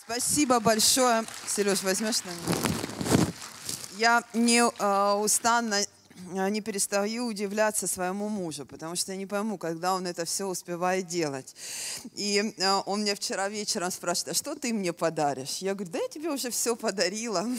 Спасибо большое. Сереж, возьмешь на меня? Я не э, устанно э, не перестаю удивляться своему мужу, потому что я не пойму, когда он это все успевает делать. И э, он мне вчера вечером спрашивает, а что ты мне подаришь? Я говорю, да я тебе уже все подарила.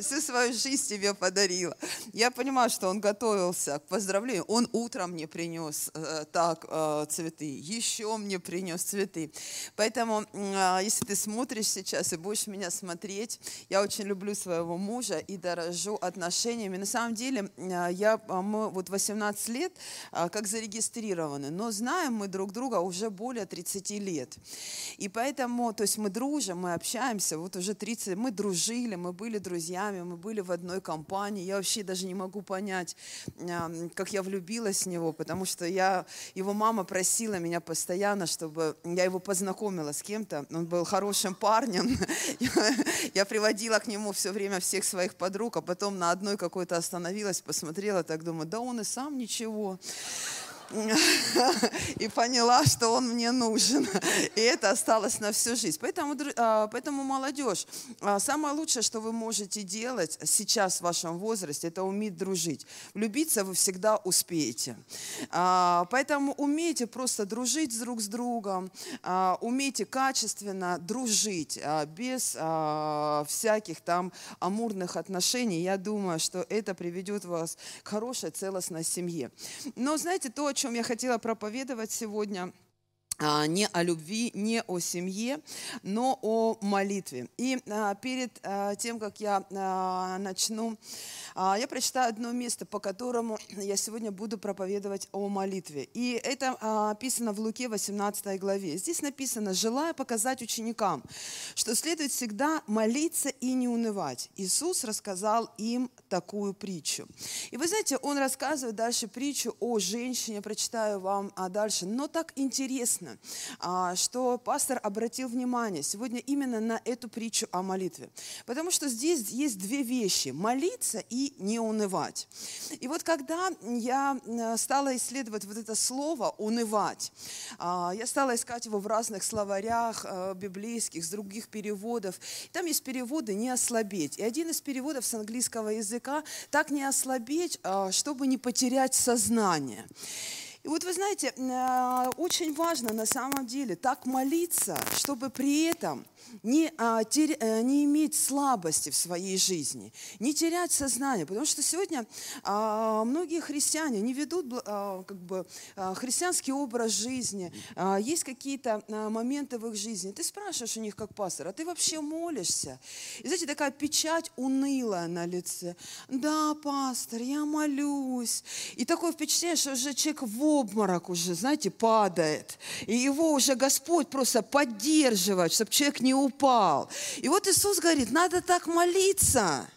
Всю свою жизнь тебе подарила. Я понимаю, что он готовился к поздравлению. Он утром мне принес э, так э, цветы, еще мне принес цветы. Поэтому, э, если ты смотришь сейчас и будешь меня смотреть, я очень люблю своего мужа и дорожу отношениями. На самом деле, э, я, а, мы вот 18 лет э, как зарегистрированы, но знаем мы друг друга уже более 30 лет. И поэтому, то есть мы дружим, мы общаемся, вот уже 30, мы дружили, мы были друзьями, мы были в одной компании. Я вообще даже не могу понять, как я влюбилась в него, потому что я, его мама просила меня постоянно, чтобы я его познакомила с кем-то. Он был хорошим парнем. Я приводила к нему все время всех своих подруг, а потом на одной какой-то остановилась, посмотрела, так думаю, да он и сам ничего и поняла, что он мне нужен. И это осталось на всю жизнь. Поэтому, а, поэтому молодежь, а, самое лучшее, что вы можете делать сейчас в вашем возрасте, это уметь дружить. Влюбиться вы всегда успеете. А, поэтому умейте просто дружить друг с другом, умейте качественно дружить, без всяких там амурных отношений. Я думаю, что это приведет вас к хорошей целостной семье. Но знаете, то, о чем я хотела проповедовать сегодня – не о любви, не о семье, но о молитве. И а, перед а, тем, как я начну, я прочитаю одно место, по которому я сегодня буду проповедовать о молитве. И это описано в Луке 18 главе. Здесь написано, желая показать ученикам, что следует всегда молиться и не унывать. Иисус рассказал им такую притчу. И вы знаете, он рассказывает дальше притчу о женщине, прочитаю вам дальше, но так интересно, интересно, а, что пастор обратил внимание сегодня именно на эту притчу о молитве. Потому что здесь есть две вещи – молиться и не унывать. И вот когда я э, стала исследовать вот это слово «унывать», а, я стала искать его в разных словарях э, библейских, с других переводов. Там есть переводы «не ослабеть». И один из переводов с английского языка «так не ослабеть, а, чтобы не потерять сознание». И вот вы знаете, э, очень важно на самом деле так молиться, чтобы при этом не, а, тер, э, не иметь слабости в своей жизни, не терять сознание. Потому что сегодня а, многие христиане не ведут а, как бы, а, христианский образ жизни, а, есть какие-то а, моменты в их жизни. Ты спрашиваешь у них как пастор, а ты вообще молишься? И знаете, такая печать унылая на лице. Да, пастор, я молюсь. И такое впечатление, что уже человек в обморок уже, знаете, падает. И его уже Господь просто поддерживает, чтобы человек не упал. И вот Иисус говорит, надо так молиться,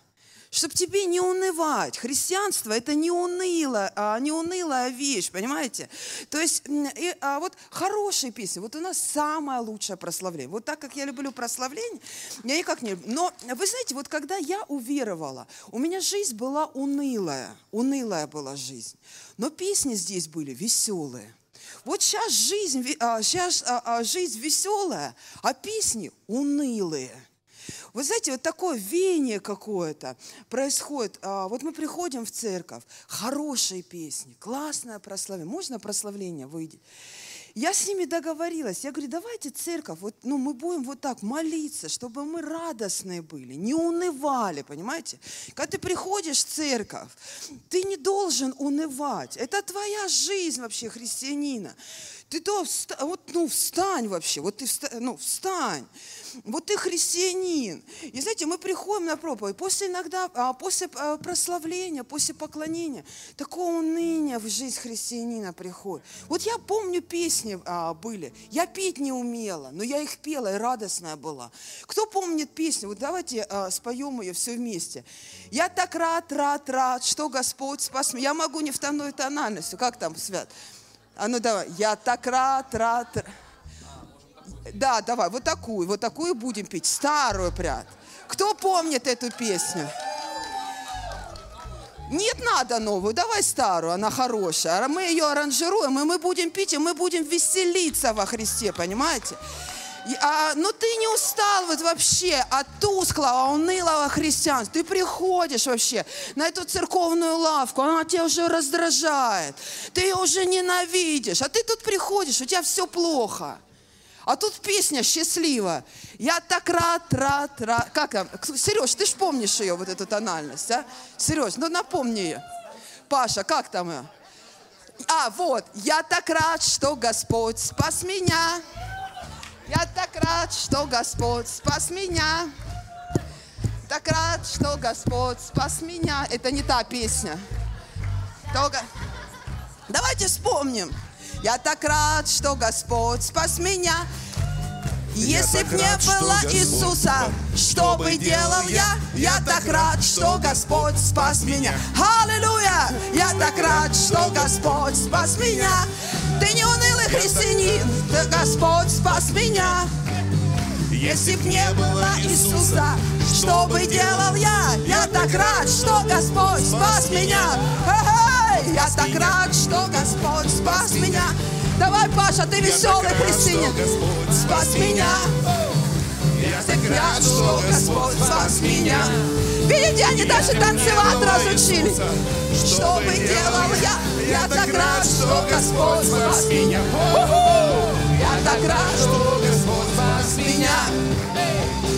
чтобы тебе не унывать. Христианство – это не, уныло, а не унылая вещь, понимаете? То есть, и, а вот хорошие песни, вот у нас самое лучшее прославление. Вот так как я люблю прославление, я никак не люблю. Но вы знаете, вот когда я уверовала, у меня жизнь была унылая, унылая была жизнь. Но песни здесь были веселые. Вот сейчас жизнь, сейчас а, а, жизнь веселая, а песни унылые. Вы знаете, вот такое веяние какое-то происходит. А, вот мы приходим в церковь, хорошие песни, классное прославление. Можно прославление выйдет? Я с ними договорилась. Я говорю, давайте церковь, вот, ну, мы будем вот так молиться, чтобы мы радостные были, не унывали, понимаете? Когда ты приходишь в церковь, ты не должен унывать. Это твоя жизнь вообще христианина. Ты то, вот, ну, встань вообще, вот ты, ну, встань. Вот ты христианин. И знаете, мы приходим на проповедь, после иногда, а, после а, прославления, после поклонения, такого уныния в жизнь христианина приходит. Вот я помню, песни а, были, я петь не умела, но я их пела, и радостная была. Кто помнит песню? Вот давайте споем ее все вместе. Я так рад, рад, рад, что Господь спас меня. Я могу не в тонной тональности, как там, Свят? А ну давай, я так рад, рад, рад. Да, давай, вот такую, вот такую будем петь, старую прям. Кто помнит эту песню? Нет, надо новую, давай старую, она хорошая. А мы ее аранжируем, и мы будем пить, и мы будем веселиться во Христе, понимаете? А, ну ты не устал вот вообще от тусклого, унылого христианства. Ты приходишь вообще на эту церковную лавку, она тебя уже раздражает. Ты ее уже ненавидишь. А ты тут приходишь, у тебя все плохо. А тут песня счастлива. Я так рад, рад, рад. Как там? Сереж, ты ж помнишь ее, вот эту тональность, а? Сереж, ну напомни ее. Паша, как там ее? А, вот. Я так рад, что Господь спас меня. Я так рад, что Господь спас меня. Так рад, что Господь спас меня. Это не та песня. Только... Давайте вспомним. Я так рад, что Господь спас меня. Если б не было Иисуса, что бы делал я? Я так рад, что Господь спас меня. Аллилуйя! Я так рад, что Господь спас меня. Ты не унылый христианин, ты Господь спас меня. Если б не было Иисуса, что бы делал я? Я так рад, что Господь спас меня. Я так рад, что Господь спас меня. Давай, Паша, ты веселый христианин. Спас меня. Я так рад, что Господь спас меня. Видите, они даже танцевать разучились. Что бы делал я? Я так рад, что Господь спас меня. Я так рад, что Господь спас меня.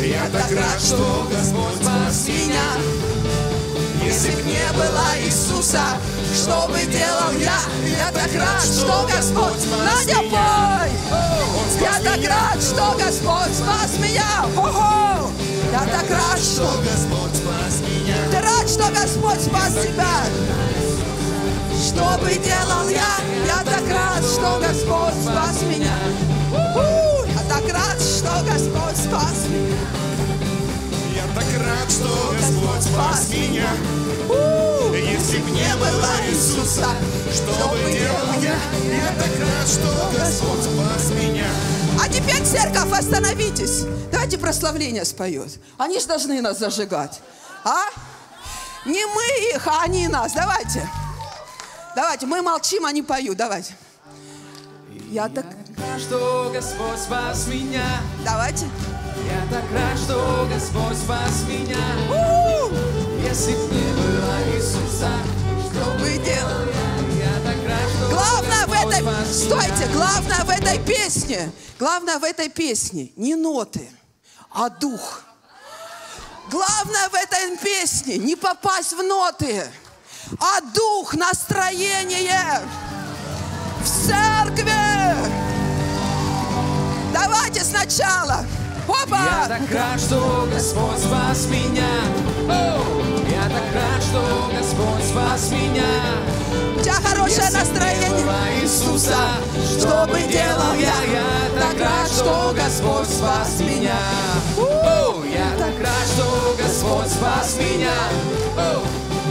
Я так рад, что Господь спас меня. Если б не было Иисуса, что бы делал я? Я так рад, что Господь Надя, пой! Я так рад, что Господь спас меня! Я так рад, что Господь спас меня! Ты рад, что Господь спас тебя? Что бы делал я? Я так рад, что Господь спас меня! Я так рад, что Господь спас меня! Так рад, что Господь спас меня. Если б не было Иисуса, что бы делал я? Я так рад, что Господь спас меня. А теперь, церковь, остановитесь. Давайте прославление споет. Они же должны нас зажигать. А? Не мы их, а они нас. Давайте. Давайте, мы молчим, они поют. Давайте. Я так... что Господь спас меня. Давайте. Я так рад, что Господь спас меня. Если б не было Иисуса, что бы Вы делали. я, я так рад, что Главное в этой... Стойте, главное в этой песне. Главное в этой песне не ноты, а дух. Главное в этой песне не попасть в ноты, а дух, настроение в церкви. Давайте сначала. Я Опа! так рад, что Господь спас меня. Оу! Я так рад, что Господь спас меня. У тебя хорошее Если настроение. Иисуса, Что бы делал я? Я так рад, что Господь спас меня. Оу! Я так рад, что Господь спас меня. Оу!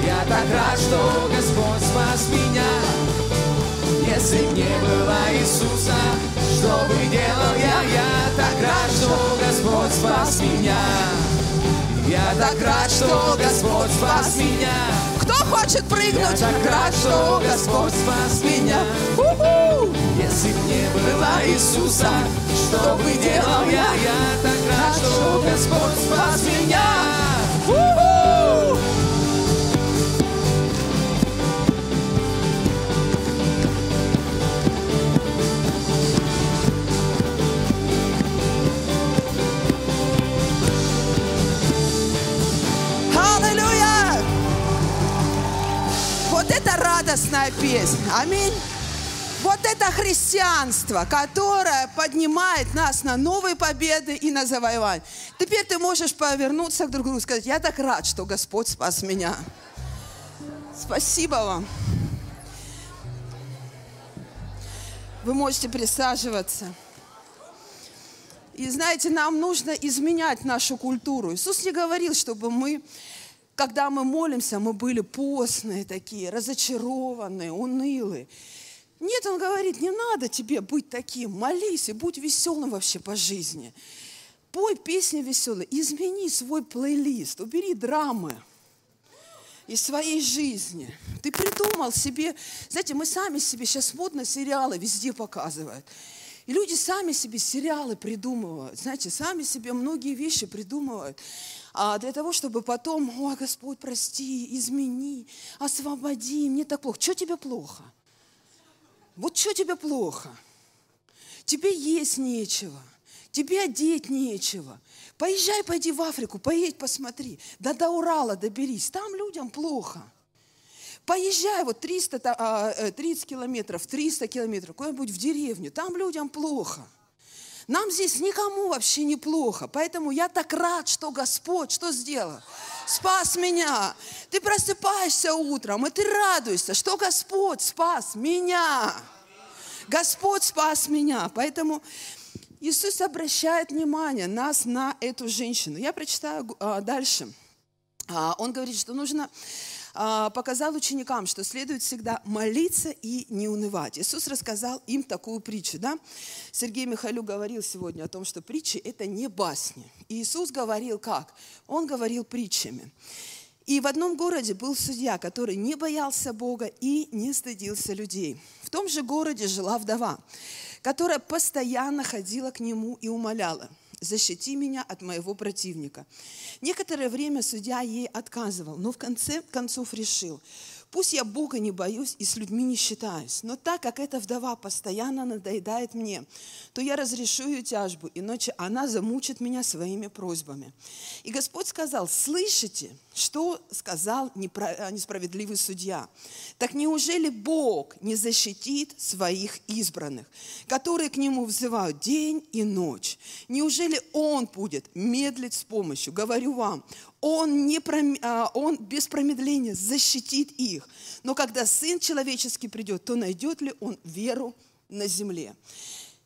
Я так рад, что Господь спас меня. Если б не было Иисуса, что бы делал я? Я так рад, что Господь спас меня. Я так рад, что Господь спас меня. Кто хочет Я прыгнуть? так рад, что Господь спас меня. У-ху! Если б не было Иисуса, что бы делал я? Я так рад, что Господь спас меня. Песня. Аминь. Вот это христианство, которое поднимает нас на новые победы и на завоевание. Теперь ты можешь повернуться к друг другу и сказать, я так рад, что Господь спас меня. Спасибо вам. Вы можете присаживаться. И знаете, нам нужно изменять нашу культуру. Иисус не говорил, чтобы мы, когда мы молимся, мы были постные такие, разочарованные, унылые. Нет, он говорит, не надо тебе быть таким, молись и будь веселым вообще по жизни. Пой песни веселые, измени свой плейлист, убери драмы из своей жизни. Ты придумал себе, знаете, мы сами себе сейчас модно сериалы везде показывают. И люди сами себе сериалы придумывают, знаете, сами себе многие вещи придумывают для того, чтобы потом, о, Господь, прости, измени, освободи, мне так плохо. Что тебе плохо? Вот что тебе плохо? Тебе есть нечего, тебе одеть нечего. Поезжай, пойди в Африку, поедь, посмотри. Да до Урала доберись, там людям плохо. Поезжай вот 300, 30 а, э, километров, 300 километров, куда-нибудь в деревню, там людям плохо. Нам здесь никому вообще не плохо. Поэтому я так рад, что Господь что сделал? Спас меня. Ты просыпаешься утром, и ты радуешься, что Господь спас меня. Господь спас меня. Поэтому Иисус обращает внимание нас на эту женщину. Я прочитаю а, дальше. А, он говорит, что нужно показал ученикам, что следует всегда молиться и не унывать. Иисус рассказал им такую притчу. Да? Сергей Михайлю говорил сегодня о том, что притчи – это не басни. Иисус говорил как? Он говорил притчами. И в одном городе был судья, который не боялся Бога и не стыдился людей. В том же городе жила вдова, которая постоянно ходила к нему и умоляла – защити меня от моего противника. Некоторое время судья ей отказывал, но в конце концов решил, пусть я Бога не боюсь и с людьми не считаюсь, но так как эта вдова постоянно надоедает мне, то я разрешу ее тяжбу, иначе она замучит меня своими просьбами. И Господь сказал, слышите, что сказал несправедливый судья? Так неужели Бог не защитит своих избранных, которые к Нему взывают день и ночь? Неужели Он будет медлить с помощью? Говорю вам, он, не, а, он без промедления защитит их. Но когда Сын Человеческий придет, то найдет ли Он веру на земле?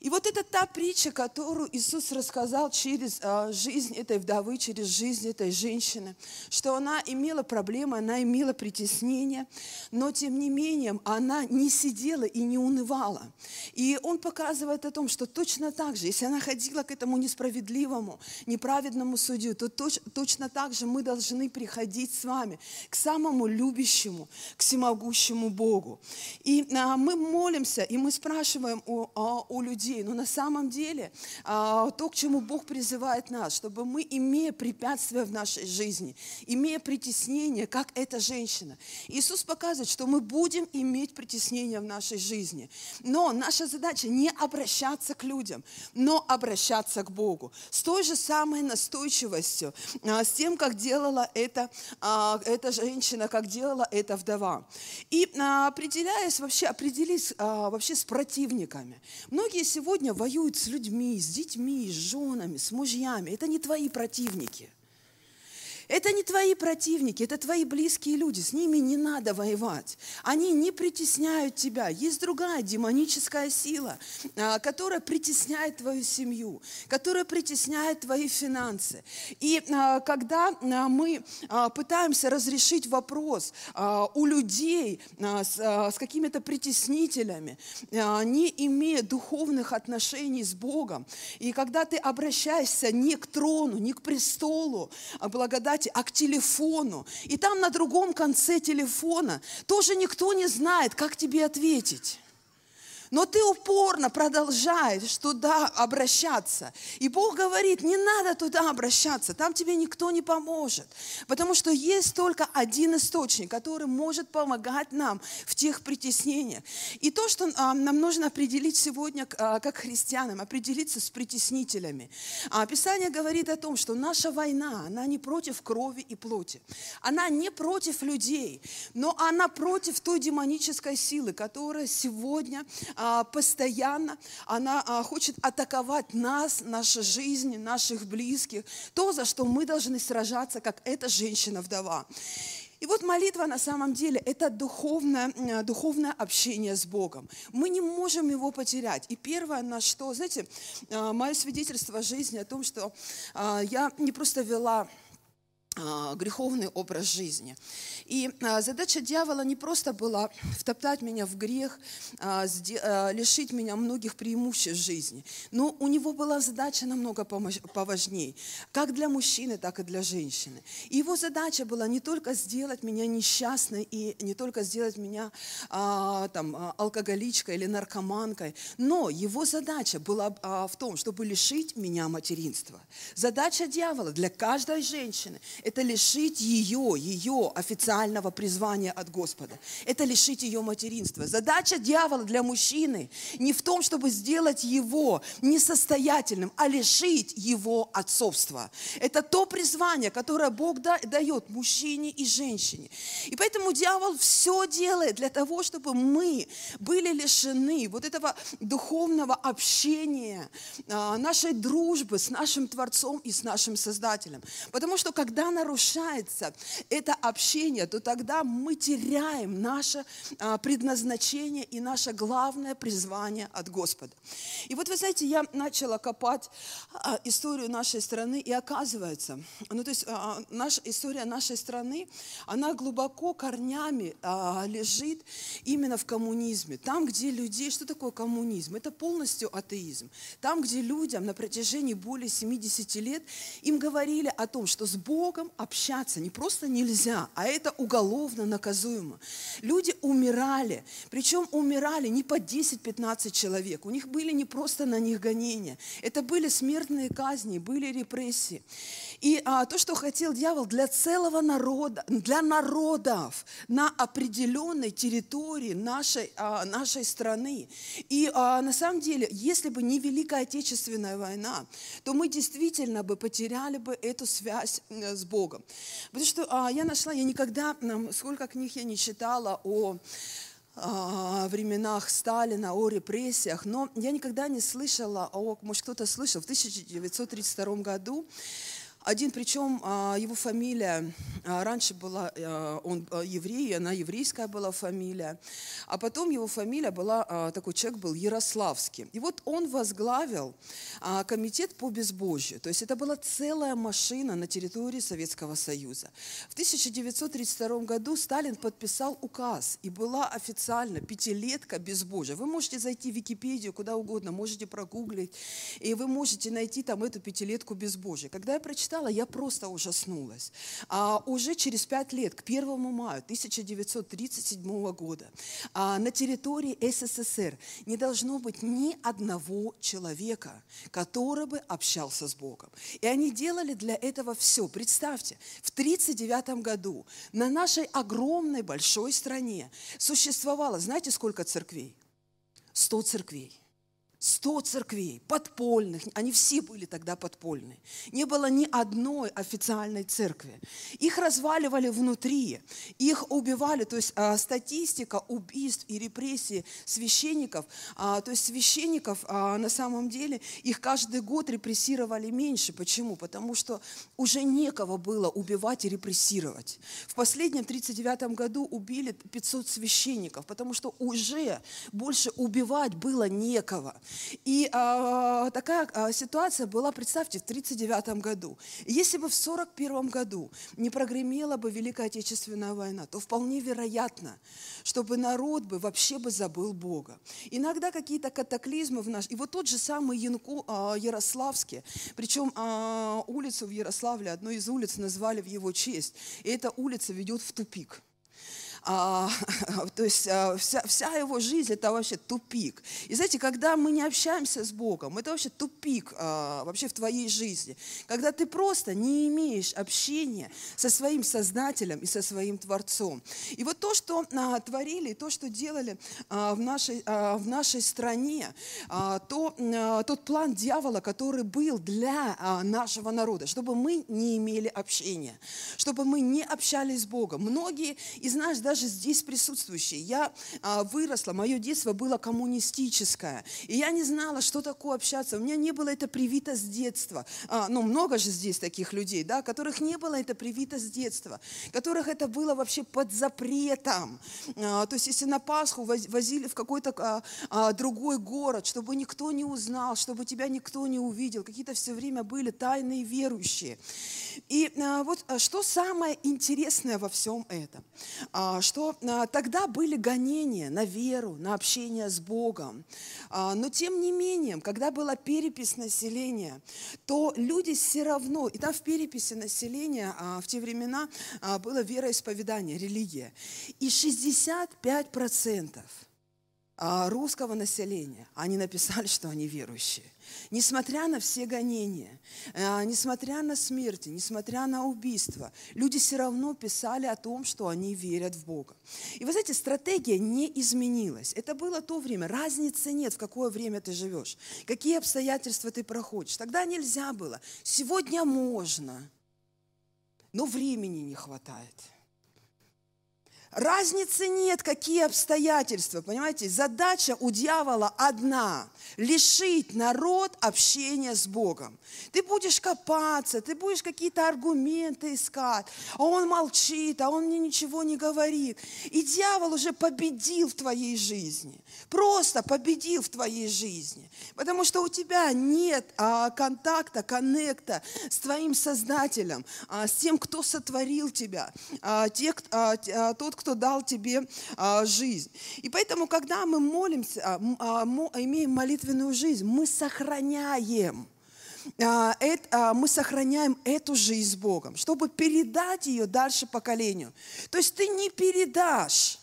И вот это та притча, которую Иисус рассказал через а, жизнь этой вдовы, через жизнь этой женщины, что она имела проблемы, она имела притеснение, но тем не менее она не сидела и не унывала. И он показывает о том, что точно так же, если она ходила к этому несправедливому, неправедному судью, то точ, точно так же мы должны приходить с вами к самому любящему, к всемогущему Богу. И а, мы молимся, и мы спрашиваем у, а, у людей, людей. Но на самом деле а, то, к чему Бог призывает нас, чтобы мы, имея препятствия в нашей жизни, имея притеснение, как эта женщина, Иисус показывает, что мы будем иметь притеснение в нашей жизни. Но наша задача не обращаться к людям, но обращаться к Богу. С той же самой настойчивостью, а, с тем, как делала эта, а, эта женщина, как делала эта вдова. И определяясь вообще, определись вообще с противниками. Многие сегодня воюют с людьми, с детьми, с женами, с мужьями. Это не твои противники. Это не твои противники, это твои близкие люди. С ними не надо воевать. Они не притесняют тебя. Есть другая демоническая сила, а, которая притесняет твою семью, которая притесняет твои финансы. И а, когда а, мы пытаемся разрешить вопрос у людей с какими-то притеснителями, не имея духовных отношений с Богом, и когда ты обращаешься не к трону, не к престолу, благодаря кстати, а к телефону. И там на другом конце телефона тоже никто не знает, как тебе ответить. Но ты упорно продолжаешь туда обращаться. И Бог говорит, не надо туда обращаться, там тебе никто не поможет. Потому что есть только один источник, который может помогать нам в тех притеснениях. И то, что а, нам нужно определить сегодня, а, как христианам, определиться с притеснителями. А, Писание говорит о том, что наша война, она не против крови и плоти. Она не против людей, но она против той демонической силы, которая сегодня постоянно, она а, хочет атаковать нас, нашу жизнь, наших близких, то, за что мы должны сражаться, как эта женщина-вдова. И вот молитва на самом деле – это духовное, духовное общение с Богом. Мы не можем его потерять. И первое, на что, знаете, а, мое свидетельство жизни о том, что я не просто вела а, греховный образ жизни. И а, задача дьявола не просто была втоптать меня в грех, а, лишить меня многих преимуществ жизни, но у него была задача намного поважнее, как для мужчины, так и для женщины. Его задача была не только сделать меня несчастной и не только сделать меня там, алкоголичкой или наркоманкой, но его задача была в том, чтобы лишить меня материнства. Задача дьявола для каждой женщины – это лишить ее, ее официального призвания от Господа. Это лишить ее материнства. Задача дьявола для мужчины не в том, чтобы сделать его несостоятельным, а лишить его отцовства. Это то призвание, которое Бог дает мужчине и женщине. И поэтому дьявол все делает для того, чтобы мы были лишены вот этого духовного общения, а, нашей дружбы с нашим Творцом и с нашим Создателем. Потому что когда нарушается это общение, то тогда мы теряем наше а, предназначение и наше главное призвание от Господа. И вот вы знаете, я начала копать а, историю нашей страны, и оказывается, ну то есть а, наша история нашей страны, она глубоко корнями лежит именно в коммунизме. Там, где людей, что такое коммунизм? Это полностью атеизм. Там, где людям на протяжении более 70 лет им говорили о том, что с Богом Богом общаться не просто нельзя, а это уголовно наказуемо. Люди умирали, причем умирали не по 10-15 человек. У них были не просто на них гонения, это были смертные казни, были репрессии. И а, то, что хотел дьявол для целого народа, для народов на определенной территории нашей, а, нашей страны. И а, на самом деле, если бы не Великая Отечественная война, то мы действительно бы потеряли бы эту связь с Богом. Потому что а, я нашла, я никогда, сколько книг я не читала о а, временах Сталина, о репрессиях, но я никогда не слышала, о, может кто-то слышал, в 1932 году один, причем а, его фамилия а, раньше была, а, он еврей, она еврейская была фамилия, а потом его фамилия была, такой человек был Ярославский. И вот он возглавил комитет по безбожью, то есть это была целая машина на территории Советского Союза. В 1932 году Сталин подписал указ, и была официально пятилетка безбожия. Вы можете зайти в Википедию, куда угодно, можете прогуглить, и вы можете найти там эту пятилетку безбожия. Когда я прочитала прочитала, я просто ужаснулась. А уже через пять лет, к 1 мая 1937 года, а, на территории СССР не должно быть ни одного человека, который бы общался с Богом. И они делали для этого все. Представьте, в 1939 году на нашей огромной большой стране существовало, знаете, сколько церквей? 100 церквей. 100 церквей, подпольных, они все были тогда подпольные. Не было ни одной официальной церкви. Их разваливали внутри, их убивали, то есть а, статистика убийств и репрессий священников, а, то есть священников а, на самом деле их каждый год репрессировали меньше. Почему? Потому что уже некого было убивать и репрессировать. В последнем 39 году убили 500 священников, потому что уже больше убивать было некого. И а, такая а, ситуация была, представьте, в 1939 году. Если бы в 1941 году не прогремела бы Великая Отечественная война, то вполне вероятно, чтобы народ бы вообще бы забыл Бога. Иногда какие-то катаклизмы в наш... И вот тот же самый Янку, а, Ярославский, причем а, улицу в Ярославле, одну из улиц назвали в его честь, и эта улица ведет в тупик а, то есть а, вся, вся его жизнь это вообще тупик. И знаете, когда мы не общаемся с Богом, это вообще тупик а, вообще в твоей жизни. Когда ты просто не имеешь общения со своим Создателем и со своим Творцом. И вот то, что а, творили, то, что делали а, в, нашей, а, в нашей стране, а, то, а, тот план дьявола, который был для а, нашего народа, чтобы мы не имели общения, чтобы мы не общались с Богом. Многие из нас даже даже здесь присутствующие. Я а, выросла, мое детство было коммунистическое. И я не знала, что такое общаться. У меня не было это привито с детства. А, ну, много же здесь таких людей, да, которых не было это привито с детства, которых это было вообще под запретом. А, то есть, если на Пасху возили в какой-то а, а, другой город, чтобы никто не узнал, чтобы тебя никто не увидел, какие-то все время были тайные верующие. И а, вот а, что самое интересное во всем этом, а, что а, тогда были гонения на веру, на общение с Богом. А, но тем не менее, когда была перепись населения, то люди все равно, и там в переписи населения а, в те времена было вероисповедание, религия. И 65% а, русского населения, они написали, что они верующие. Несмотря на все гонения, а, несмотря на смерти, несмотря на убийства, люди все равно писали о том, что они верят в Бога. И вы знаете, стратегия не изменилась. Это было то время. Разницы нет, в какое время ты живешь, какие обстоятельства ты проходишь. Тогда нельзя было. Сегодня можно, но времени не хватает. Разницы нет, какие обстоятельства, понимаете? Задача у дьявола одна – лишить народ общения с Богом. Ты будешь копаться, ты будешь какие-то аргументы искать, а он молчит, а он мне ничего не говорит. И дьявол уже победил в твоей жизни, просто победил в твоей жизни, потому что у тебя нет а, контакта, коннекта с твоим Создателем, а, с тем, кто сотворил тебя, а, те, а, а, тот, кто дал тебе а, жизнь. И поэтому, когда мы молимся, а, а, имеем молитвенную жизнь, мы сохраняем мы сохраняем эту жизнь с Богом, чтобы передать ее дальше поколению. То есть ты не передашь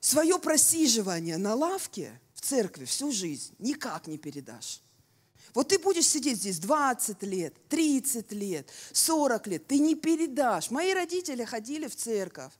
свое просиживание на лавке в церкви всю жизнь, никак не передашь. Вот ты будешь сидеть здесь 20 лет, 30 лет, 40 лет, ты не передашь. Мои родители ходили в церковь,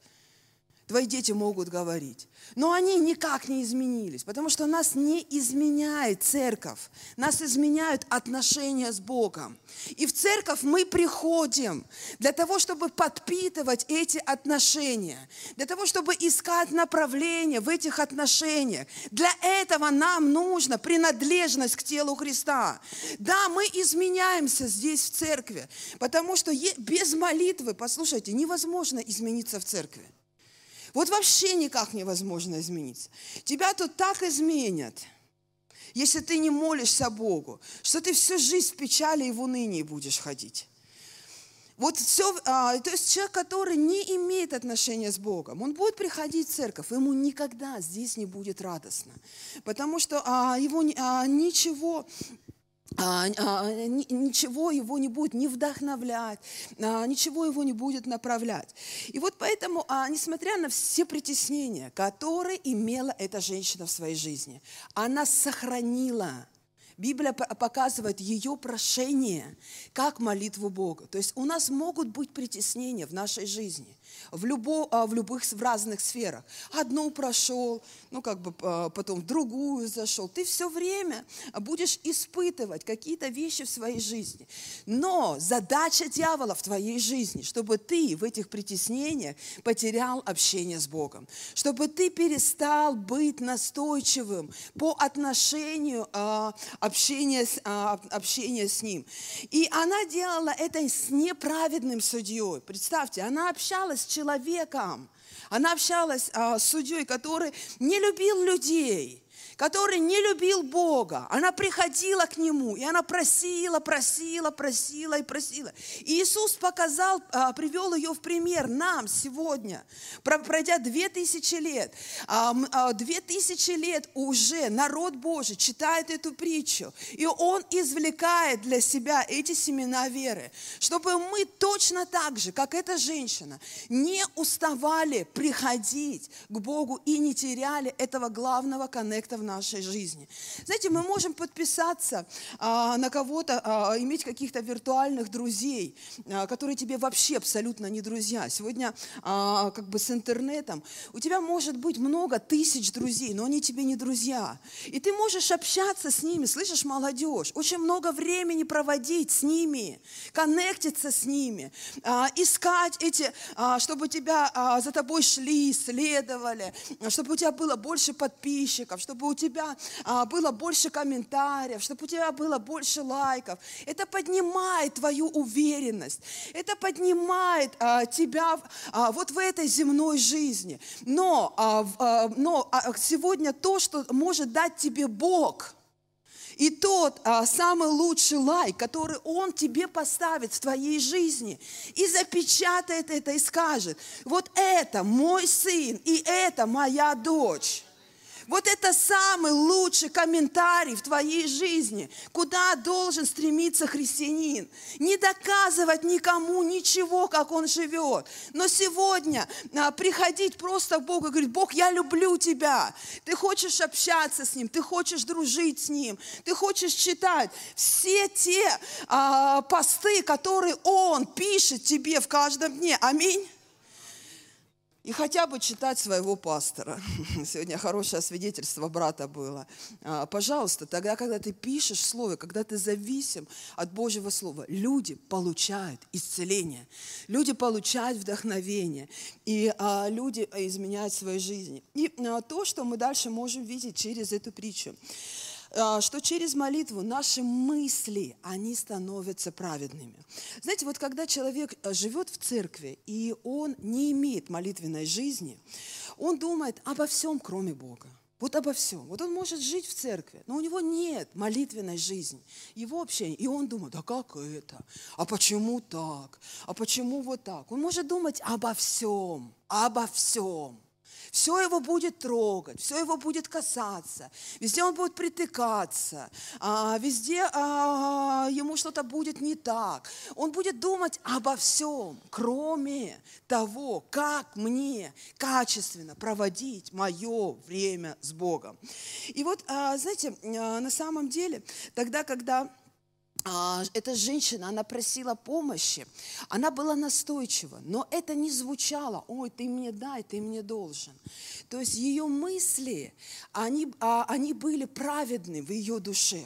твои дети могут говорить. Но они никак не изменились, потому что нас не изменяет церковь, нас изменяют отношения с Богом. И в церковь мы приходим для того, чтобы подпитывать эти отношения, для того, чтобы искать направление в этих отношениях. Для этого нам нужна принадлежность к телу Христа. Да, мы изменяемся здесь в церкви, потому что без молитвы, послушайте, невозможно измениться в церкви. Вот вообще никак невозможно измениться. Тебя тут так изменят, если ты не молишься Богу, что ты всю жизнь в печали и в унынии будешь ходить. Вот все, а, то есть человек, который не имеет отношения с Богом, он будет приходить в церковь, ему никогда здесь не будет радостно, потому что а, его а, ничего ничего его не будет не вдохновлять, а, ничего его не будет направлять. И вот поэтому, несмотря на все притеснения, которые имела эта женщина в своей жизни, она сохранила Библия показывает ее прошение как молитву Бога. То есть у нас могут быть притеснения в нашей жизни в, любо, а, в любых, в разных сферах. Одну прошел, ну как бы а, потом в другую зашел. Ты все время будешь испытывать какие-то вещи в своей жизни. Но задача дьявола в твоей жизни, чтобы ты в этих притеснениях потерял общение с Богом, чтобы ты перестал быть настойчивым по отношению а, общения, а, общения с Ним. И она делала это с неправедным судьей. Представьте, она общалась с человеком. Она общалась а, с судьей, который не любил людей который не любил Бога. Она приходила к Нему, и она просила, просила, просила и просила. И Иисус показал, а, привел ее в пример нам сегодня, пройдя две тысячи лет. А, а, две тысячи лет уже народ Божий читает эту притчу, и он извлекает для себя эти семена веры, чтобы мы точно так же, как эта женщина, не уставали приходить к Богу и не теряли этого главного коннекта в нашей жизни. Знаете, мы можем подписаться а, на кого-то, а, иметь каких-то виртуальных друзей, а, которые тебе вообще абсолютно не друзья. Сегодня а, как бы с интернетом у тебя может быть много тысяч друзей, но они тебе не друзья. И ты можешь общаться с ними, слышишь, молодежь, очень много времени проводить с ними, коннектиться с ними, а, искать эти, а, чтобы тебя а, за тобой шли, следовали, чтобы у тебя было больше подписчиков, чтобы у тебя а, было больше комментариев, чтобы у тебя было больше лайков. Это поднимает твою уверенность, это поднимает а, тебя а, вот в этой земной жизни. Но, а, а, но а, сегодня то, что может дать тебе Бог – и тот а, самый лучший лайк, который Он тебе поставит в твоей жизни, и запечатает это и скажет, вот это мой сын, и это моя дочь. Вот это самый лучший комментарий в твоей жизни, куда должен стремиться христианин. Не доказывать никому ничего, как он живет. Но сегодня а, приходить просто к Богу и говорить, Бог, я люблю тебя. Ты хочешь общаться с Ним, ты хочешь дружить с Ним, ты хочешь читать все те а, посты, которые Он пишет тебе в каждом дне. Аминь. И хотя бы читать своего пастора. Сегодня хорошее свидетельство брата было. А, Пожалуйста, тогда, когда ты пишешь слово, когда ты зависим от Божьего Слова, люди получают исцеление, люди получают вдохновение, и а, люди изменяют свои жизни. И а, то, что мы дальше можем видеть через эту притчу, а, что через молитву наши мысли, они становятся праведными. Знаете, вот когда человек э, живет в церкви, и он не имеет молитвенной жизни, он думает обо всем, кроме Бога. Вот обо всем. Вот он может жить в церкви, но у него нет молитвенной жизни. Его общение. И он думает, а как это? А почему так? А почему вот так? Он может думать обо всем, обо всем. Все его будет трогать, все его будет касаться, везде он будет притыкаться, а, везде а, ему что-то будет не так. Он будет думать обо всем, кроме того, как мне качественно проводить мое время с Богом. И вот, а, знаете, а, на самом деле, тогда, когда эта женщина, она просила помощи, она была настойчива, но это не звучало, ой, ты мне дай, ты мне должен. То есть ее мысли, они, а, они были праведны в ее душе.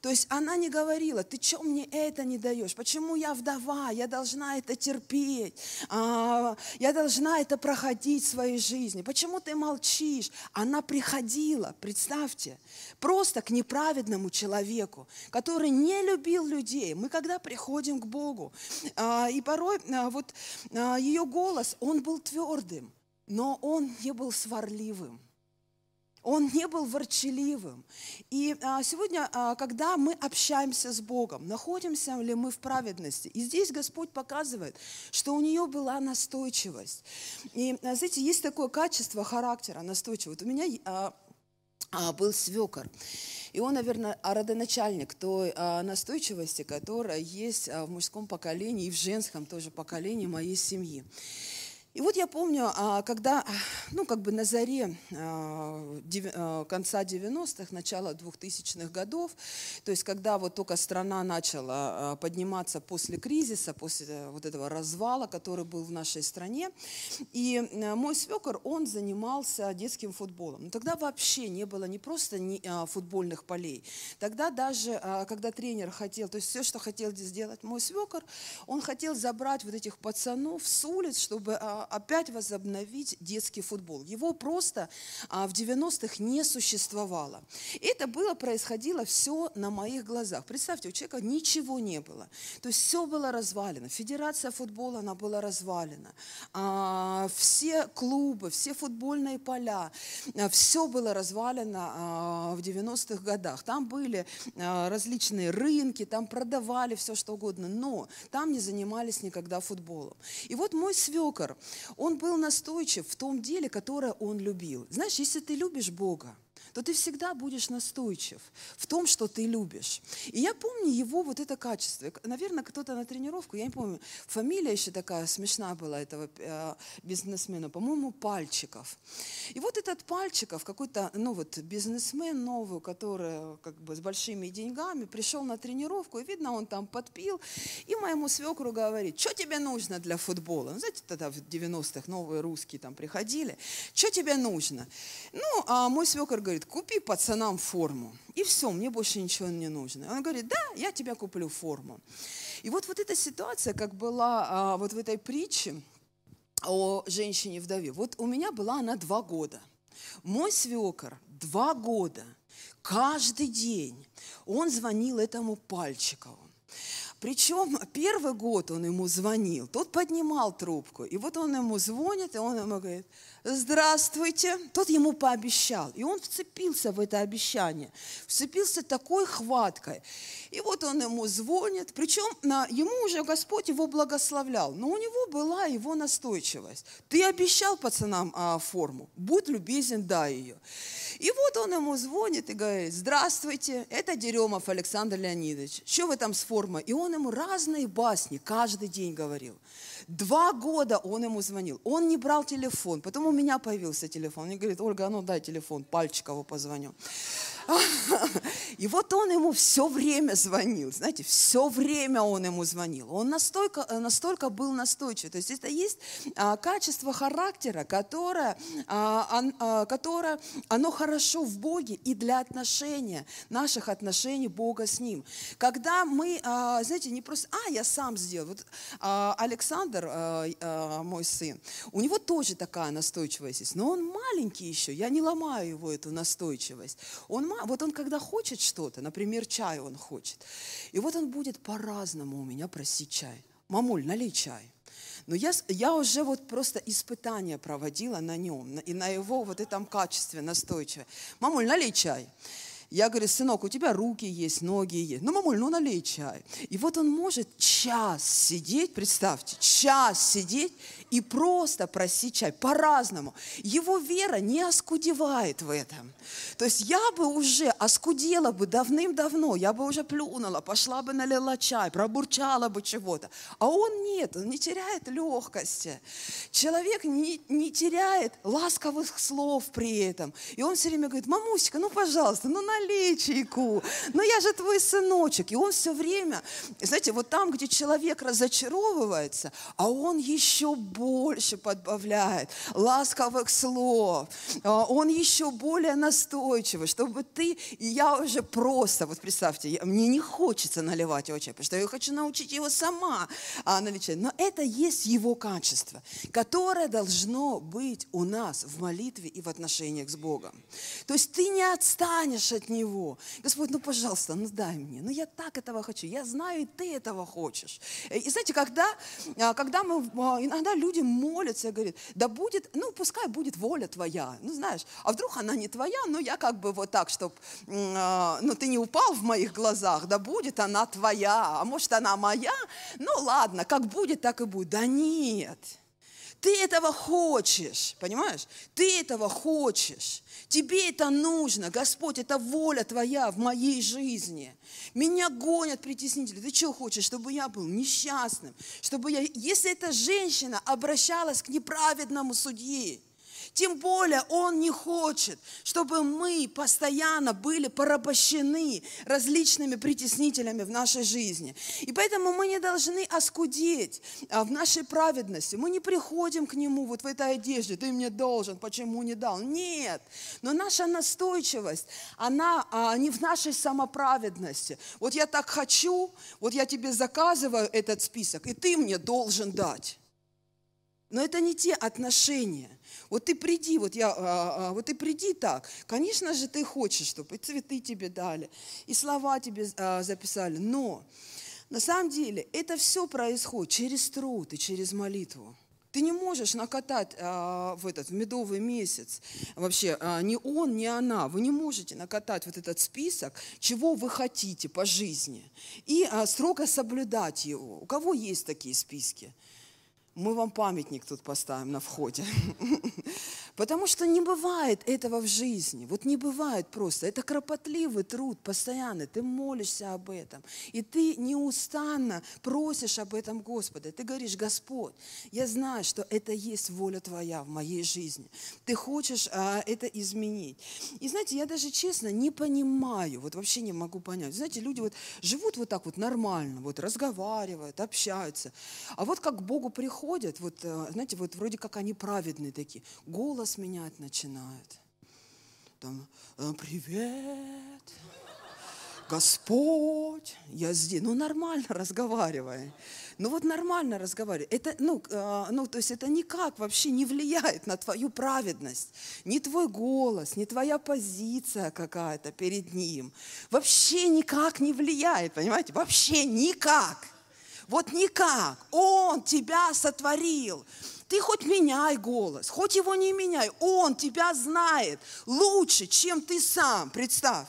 То есть она не говорила, ты что мне это не даешь? Почему я вдова? Я должна это терпеть. А, я должна это проходить в своей жизни. Почему ты молчишь? Она приходила, представьте, просто к неправедному человеку, который не любил людей. Мы когда приходим к Богу, а, и порой а, вот ее голос, он был твердым, но он не был сварливым. Он не был ворчаливым. И а, сегодня, а, когда мы общаемся с Богом, находимся ли мы в праведности, и здесь Господь показывает, что у нее была настойчивость. И, а, знаете, есть такое качество характера, настойчивость. У меня был свекор. И он, наверное, родоначальник той настойчивости, которая есть в мужском поколении и в женском тоже поколении моей семьи. И вот я помню, а, когда, ну, как бы на заре а, а, конца 90-х, начала 2000-х годов, то есть когда вот только страна начала подниматься после кризиса, после вот этого развала, который был в нашей стране, и а, мой свекор, он занимался детским футболом. Но тогда вообще не было не просто футбольных полей, тогда даже, когда тренер хотел, то есть все, что хотел сделать мой свекор, он хотел забрать вот этих пацанов с улиц, чтобы опять возобновить детский футбол. Его просто а, в 90-х не существовало. Это было, происходило все на моих глазах. Представьте, у человека ничего не было. То есть все было развалено. Федерация футбола, она была развалена. А, все клубы, все футбольные поля, все было развалено а, в 90-х годах. Там были а, различные рынки, там продавали все, что угодно, но там не занимались никогда футболом. И вот мой свекор, он был настойчив в том деле, которое он любил. Знаешь, если ты любишь Бога, то ты всегда будешь настойчив в том, что ты любишь. И я помню его вот это качество. Наверное, кто-то на тренировку, я не помню, фамилия еще такая смешная была этого э, бизнесмена, по-моему, Пальчиков. И вот этот Пальчиков, какой-то, ну вот, бизнесмен новый, который как бы с большими деньгами, пришел на тренировку, и видно, он там подпил, и моему свекру говорит, что тебе нужно для футбола? Ну, знаете, тогда в 90-х новые русские там приходили, что тебе нужно? Ну, а мой свекр говорит, купи пацанам форму. И все, мне больше ничего не нужно. Он говорит, да, я тебе куплю форму. И вот, вот эта ситуация, как была а, вот в этой притче о женщине-вдове. Вот у меня была она два года. Мой свекор два года, каждый день, он звонил этому Пальчикову. Причем первый год он ему звонил, тот поднимал трубку, и вот он ему звонит, и он ему говорит, здравствуйте. Тот ему пообещал, и он вцепился в это обещание, вцепился такой хваткой. И вот он ему звонит, причем на, ему уже Господь его благословлял, но у него была его настойчивость. Ты обещал пацанам а, форму, будь любезен, дай ее. И вот он ему звонит и говорит, здравствуйте, это Деремов Александр Леонидович, что вы там с формой? И он ему разные басни каждый день говорил. Два года он ему звонил. Он не брал телефон. Потом у меня появился телефон. Он говорит, Ольга, а ну дай телефон, Пальчикову позвоню. И вот он ему все время звонил, знаете, все время он ему звонил. Он настолько, настолько был настойчив. То есть это есть а, качество характера, которое, а, а, которое, оно хорошо в Боге и для отношения, наших отношений Бога с Ним. Когда мы, знаете, не просто, а, я сам сделал. Вот Александр, мой сын, у него тоже такая настойчивость есть, но он маленький еще, я не ломаю его эту настойчивость. Он вот он когда хочет что-то, например, чай он хочет, и вот он будет по-разному у меня просить чай. Мамуль, налей чай. Но я, я уже вот просто испытания проводила на нем, и на его вот этом качестве настойчивое. Мамуль, налей чай. Я говорю, сынок, у тебя руки есть, ноги есть. Ну, мамуль, ну налей чай. И вот он может час сидеть, представьте, час сидеть и просто просить чай по-разному. Его вера не оскудевает в этом. То есть я бы уже оскудела бы давным-давно, я бы уже плюнула, пошла бы налила чай, пробурчала бы чего-то. А он нет, он не теряет легкости. Человек не, не теряет ласковых слов при этом. И он все время говорит, мамусика, ну пожалуйста, ну налей чайку, ну я же твой сыночек. И он все время, знаете, вот там, где человек разочаровывается, а он еще больше подбавляет ласковых слов. А, он еще более настойчивый, чтобы ты, и я уже просто, вот представьте, мне не хочется наливать его чай, потому что я хочу научить его сама а, налить Но это есть его качество, которое должно быть у нас в молитве и в отношениях с Богом. То есть ты не отстанешь от него. Господь, ну пожалуйста, ну дай мне. Ну я так этого хочу. Я знаю, и ты этого хочешь. И знаете, когда, а, когда мы, иногда люди молятся и говорят, да будет, ну пускай будет воля твоя. Ну знаешь, а вдруг она не твоя, но я как бы вот так, чтобы, э, ну ты не упал в моих глазах, да будет она твоя, а может она моя, ну ладно, как будет, так и будет. Да нет, ты этого хочешь, понимаешь? Ты этого хочешь. Тебе это нужно, Господь, это воля Твоя в моей жизни. Меня гонят притеснители. Ты что хочешь, чтобы я был несчастным? Чтобы я, если эта женщина обращалась к неправедному судье, тем более Он не хочет, чтобы мы постоянно были порабощены различными притеснителями в нашей жизни. И поэтому мы не должны оскудеть а, в нашей праведности. Мы не приходим к Нему вот в этой одежде. Ты мне должен, почему не дал? Нет. Но наша настойчивость, она а, не в нашей самоправедности. Вот я так хочу, вот я тебе заказываю этот список, и ты мне должен дать. Но это не те отношения. Вот ты приди, вот, я, а, а, вот ты приди так. Конечно же, ты хочешь, чтобы и цветы тебе дали, и слова тебе а, записали. Но на самом деле это все происходит через труд и через молитву. Ты не можешь накатать а, в этот в медовый месяц вообще а, ни он, ни она. Вы не можете накатать вот этот список, чего вы хотите по жизни и а, строго соблюдать его. У кого есть такие списки? Мы вам памятник тут поставим на входе. Потому что не бывает этого в жизни. Вот не бывает просто. Это кропотливый труд постоянно. Ты молишься об этом. И ты неустанно просишь об этом Господа. Ты говоришь, Господь, я знаю, что это есть воля Твоя в моей жизни. Ты хочешь а, это изменить. И знаете, я даже честно не понимаю, вот вообще не могу понять. Знаете, люди вот живут вот так вот нормально, вот разговаривают, общаются. А вот как к Богу приходят, вот, э, знаете, вот вроде как они праведные такие, голос голос менять начинают. Там, «Э, привет, Господь, я здесь. Ну, нормально разговаривай. Ну, вот нормально разговаривай. Это, ну, э, ну, то есть это никак вообще не влияет на твою праведность. Ни твой голос, ни твоя позиция какая-то перед Ним. Вообще никак не влияет, понимаете? Вообще никак. Вот никак. Он тебя сотворил. Ты хоть меняй голос, хоть его не меняй. Он тебя знает лучше, чем ты сам. Представь.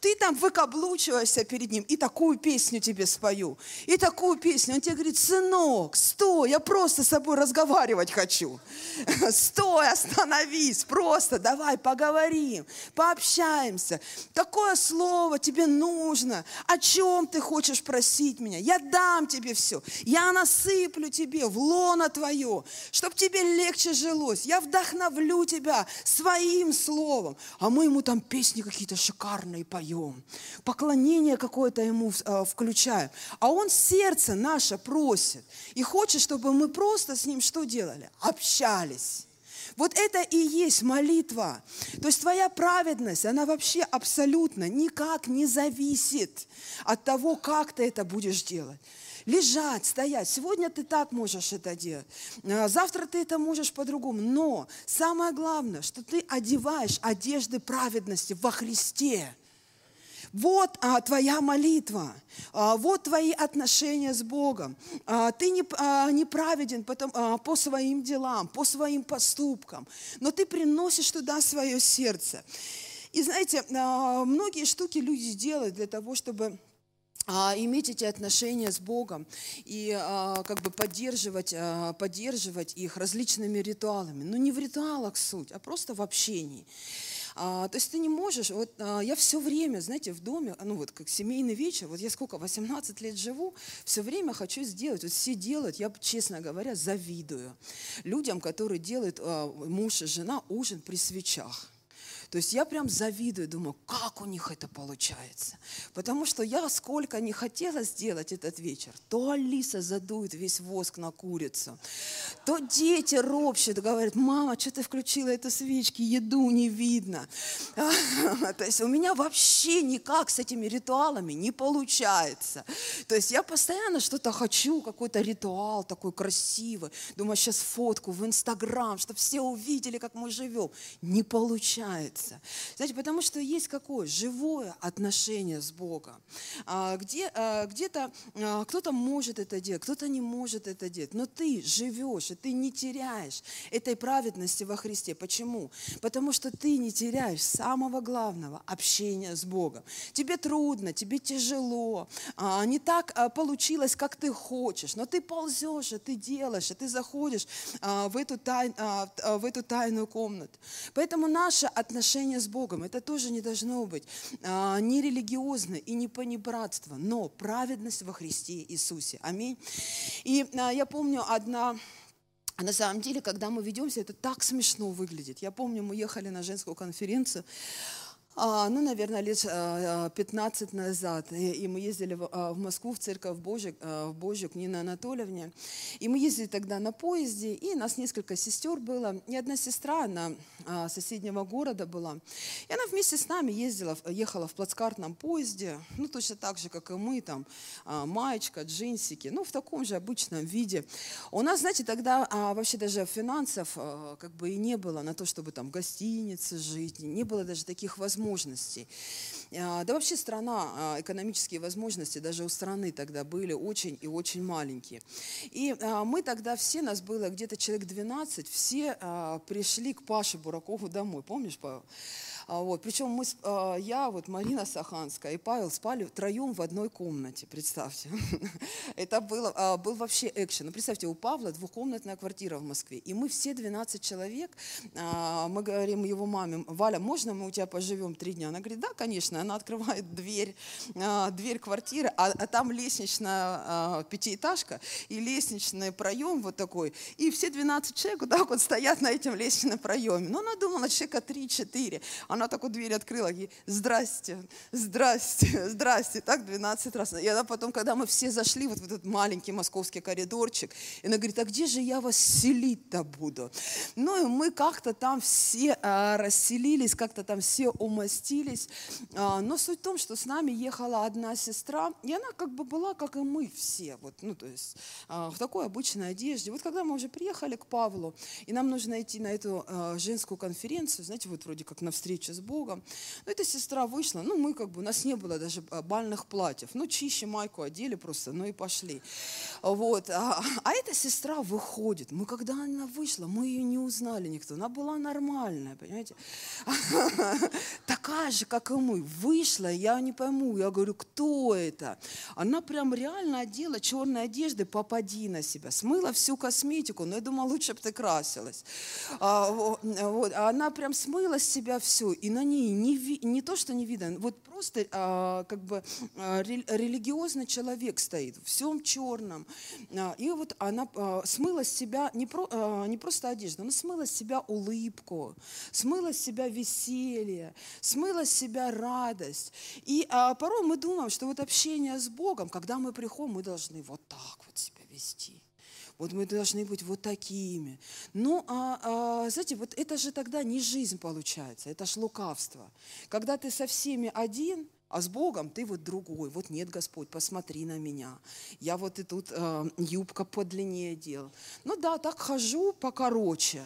Ты там выкаблучиваешься перед ним, и такую песню тебе спою, и такую песню. Он тебе говорит, сынок, стой, я просто с тобой разговаривать хочу. Стой, остановись, просто давай поговорим, пообщаемся. Какое слово тебе нужно? О чем ты хочешь просить меня? Я дам тебе все. Я насыплю тебе в лоно твое, чтобы тебе легче жилось. Я вдохновлю тебя своим словом. А мы ему там песни какие-то шикарные поем поем, поклонение какое-то ему э, включаем. А он сердце наше просит и хочет, чтобы мы просто с ним что делали? Общались. Вот это и есть молитва. То есть твоя праведность, она вообще абсолютно никак не зависит от того, как ты это будешь делать лежать, стоять. Сегодня ты так можешь это делать, а завтра ты это можешь по-другому. Но самое главное, что ты одеваешь одежды праведности во Христе. Вот а, твоя молитва, а, вот твои отношения с Богом. А, ты не, а, не праведен потом, а, по своим делам, по своим поступкам, но ты приносишь туда свое сердце. И знаете, а, многие штуки люди делают для того, чтобы а, иметь эти отношения с Богом и а, как бы поддерживать, а, поддерживать их различными ритуалами. Но не в ритуалах суть, а просто в общении. А, то есть ты не можешь, вот а, я все время, знаете, в доме, ну вот как семейный вечер, вот я сколько, 18 лет живу, все время хочу сделать, вот все делают, я, честно говоря, завидую людям, которые делают а, муж и жена ужин при свечах. То есть я прям завидую, думаю, как у них это получается. Потому что я сколько не хотела сделать этот вечер, то Алиса задует весь воск на курицу, то дети ропщут, говорят, мама, что ты включила эту свечки, еду не видно. То есть у меня вообще никак с этими ритуалами не получается. То есть я постоянно что-то хочу, какой-то ритуал такой красивый. Думаю, сейчас фотку в Инстаграм, чтобы все увидели, как мы живем. Не получается меняется. Знаете, потому что есть какое? Живое отношение с Богом. А, где, а, где-то а, кто-то может это делать, кто-то не может это делать. Но ты живешь, и ты не теряешь этой праведности во Христе. Почему? Потому что ты не теряешь самого главного – общения с Богом. Тебе трудно, тебе тяжело, не так получилось, как ты хочешь, но ты ползешь, и ты делаешь, и ты заходишь в эту, тай, в эту тайную комнату. Поэтому наше отношение отношения с Богом. Это тоже не должно быть а, не религиозно и не понебратство, но праведность во Христе Иисусе. Аминь. И а, я помню одна а на самом деле, когда мы ведемся, это так смешно выглядит. Я помню, мы ехали на женскую конференцию, ну, наверное, лет 15 а, назад. И мы ездили а, в Москву, в церковь Божию, в Божию к Нине Анатольевне. И мы ездили тогда на поезде, и нас несколько сестер было. И одна сестра, она соседнего города была. И она вместе с нами ездила, ехала в плацкартном поезде, ну, точно так же, как и мы, там, маечка, джинсики, ну, в таком же обычном виде. У нас, знаете, тогда вообще даже финансов как бы и не было на то, чтобы там в гостинице жить, не было даже таких возможностей возможностей. А, да вообще страна, а, экономические возможности даже у страны тогда были очень и очень маленькие. И а, мы тогда все, нас было где-то человек 12, все пришли к Паше Буракову домой. Помнишь, Павел? А, Вот. Причем мы, а, я, вот Марина Саханская и Павел спали втроем в одной комнате, представьте. Это было, а, был вообще экшен. Ну, представьте, у Павла двухкомнатная квартира в Москве, и мы все 12 человек, мы говорим его маме, Валя, можно мы у тебя поживем три дня? Она говорит, да, конечно. Она открывает дверь, дверь квартиры, а, а там лестничная пятиэтажка и лестничный проем вот такой, и все 12 человек вот так вот стоят на этом лестничном проеме. Но она думала, человека 3-4. Она так вот дверь открыла, и здрасте, здрасте, здрасте, так 12 раз. И она потом, когда мы все зашли вот в этот маленький московский коридорчик, и она говорит, а где же я вас селить-то буду? Ну и мы как-то там все а, расселились, как-то там все умостились. А, но суть в том, что с нами ехала одна сестра, и она как бы была, как и мы все, вот, ну то есть а, в такой обычной одежде. Вот когда мы уже приехали к Павлу, и нам нужно идти на эту а, женскую конференцию, знаете, вот вроде как на встречу с Богом, ну эта сестра вышла, ну мы как бы, у нас не было даже а, бальных платьев, ну чище майку одели просто, ну и пошли. Вот. А, а эта сестра выходит. Мы, когда она вышла, мы ее не узнали никто. Она была нормальная, понимаете? Такая же, как и мы. Вышла, я не пойму. Я говорю, кто это? Она прям реально одела черные одежды, попади на себя. Смыла всю косметику, но я думала, лучше бы ты красилась. А, во- вот. А она прям смыла с себя все. И на ней не, не то, что не видно, вот просто а, как бы а, рели- религиозный человек стоит, в всем черном. А, И вот она а, смыла с себя не, про- а, не просто одежду, она смыла с себя улыбку, смыла с себя веселье, смыла с себя радость. И а, порой мы думаем, что вот общение с Богом, когда мы приходим, мы должны вот так вот себя вести. Вот мы должны быть вот такими. Ну, а, а, знаете, вот это же тогда не жизнь получается, это ж лукавство. Когда ты со всеми один, а с Богом ты вот другой. Вот нет, Господь, посмотри на меня. Я вот и тут э, юбка подлиннее делал. Ну да, так хожу покороче.